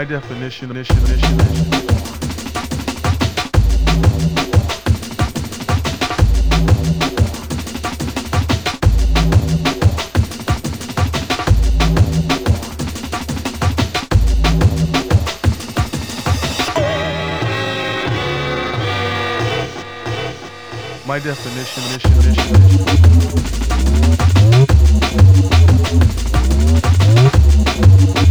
My definition, definition, definition. My definition, definition, definition. My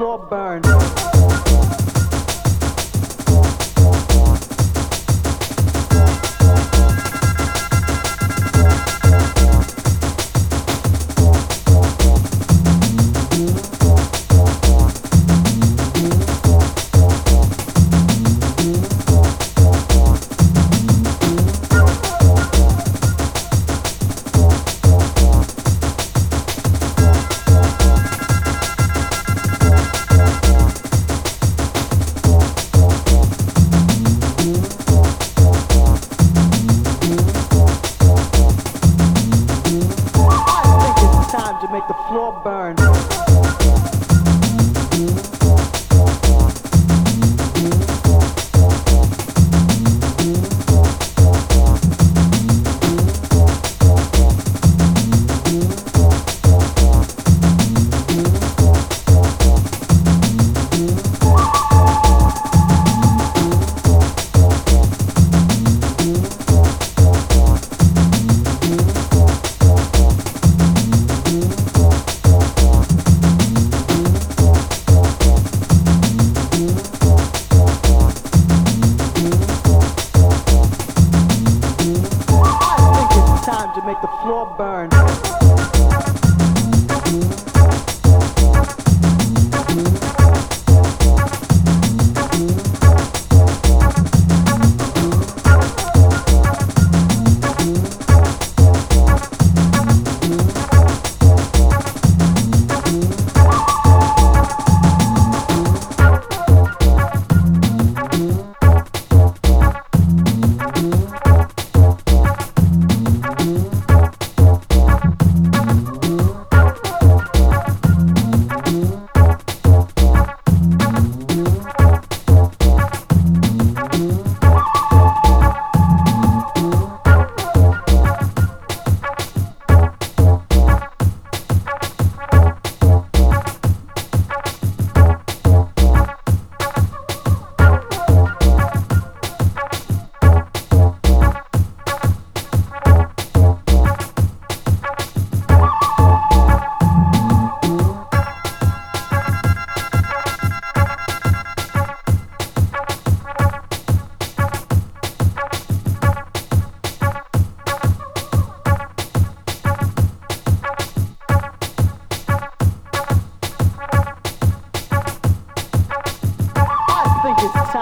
floor burn.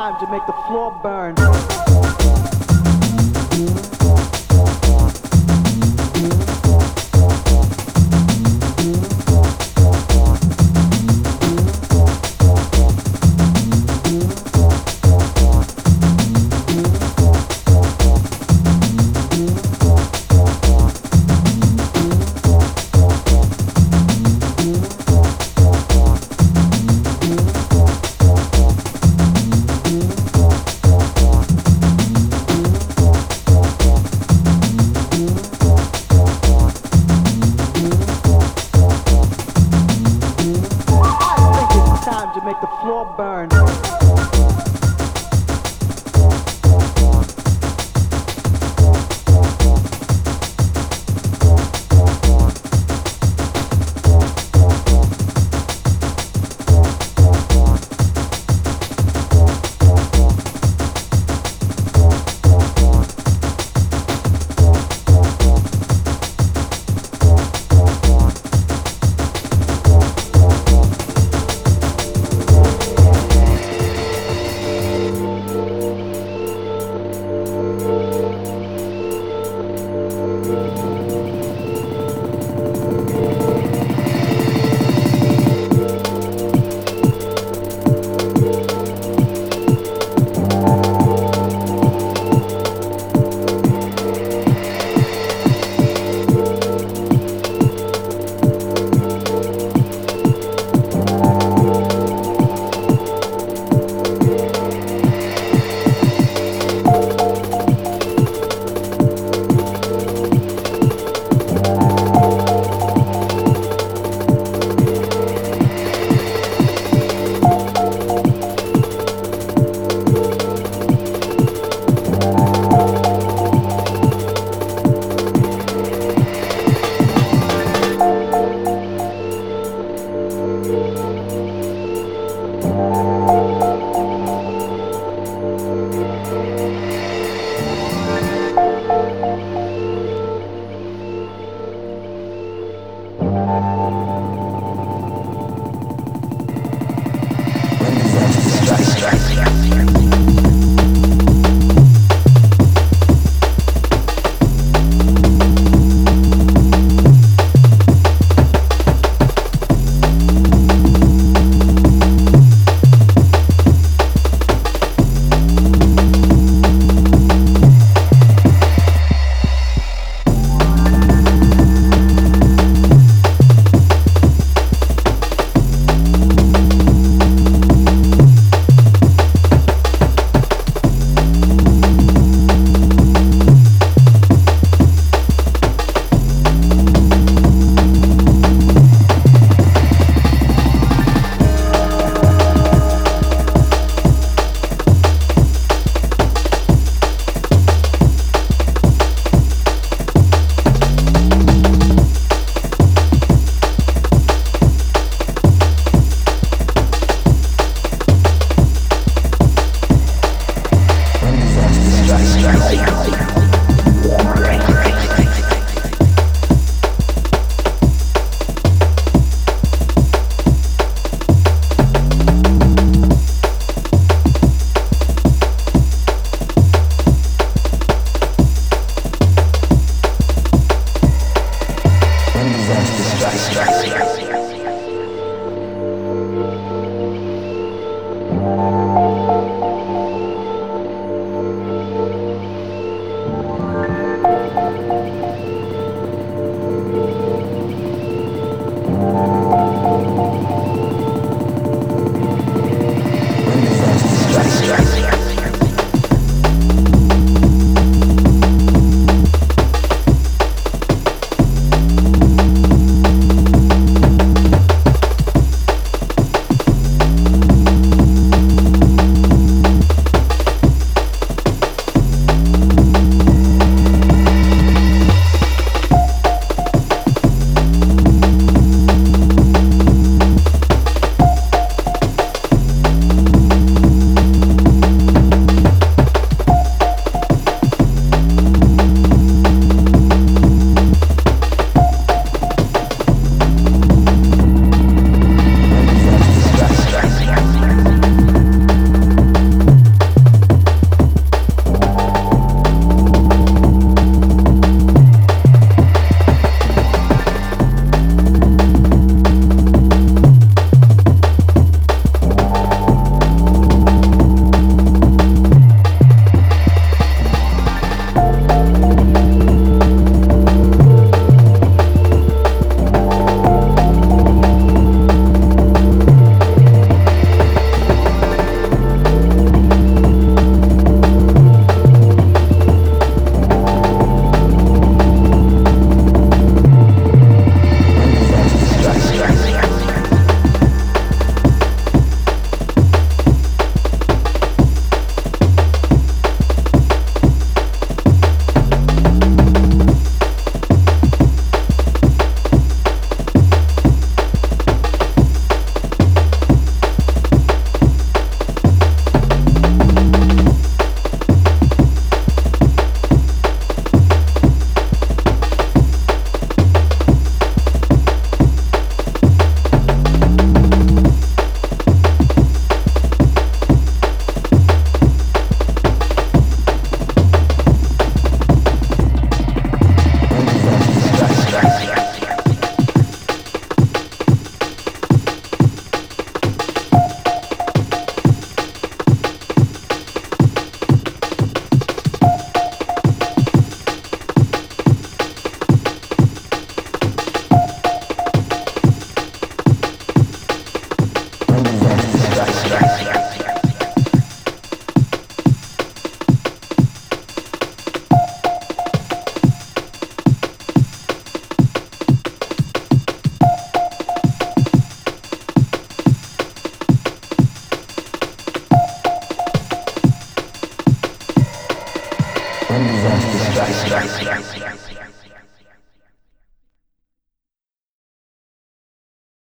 Time to make the floor burn.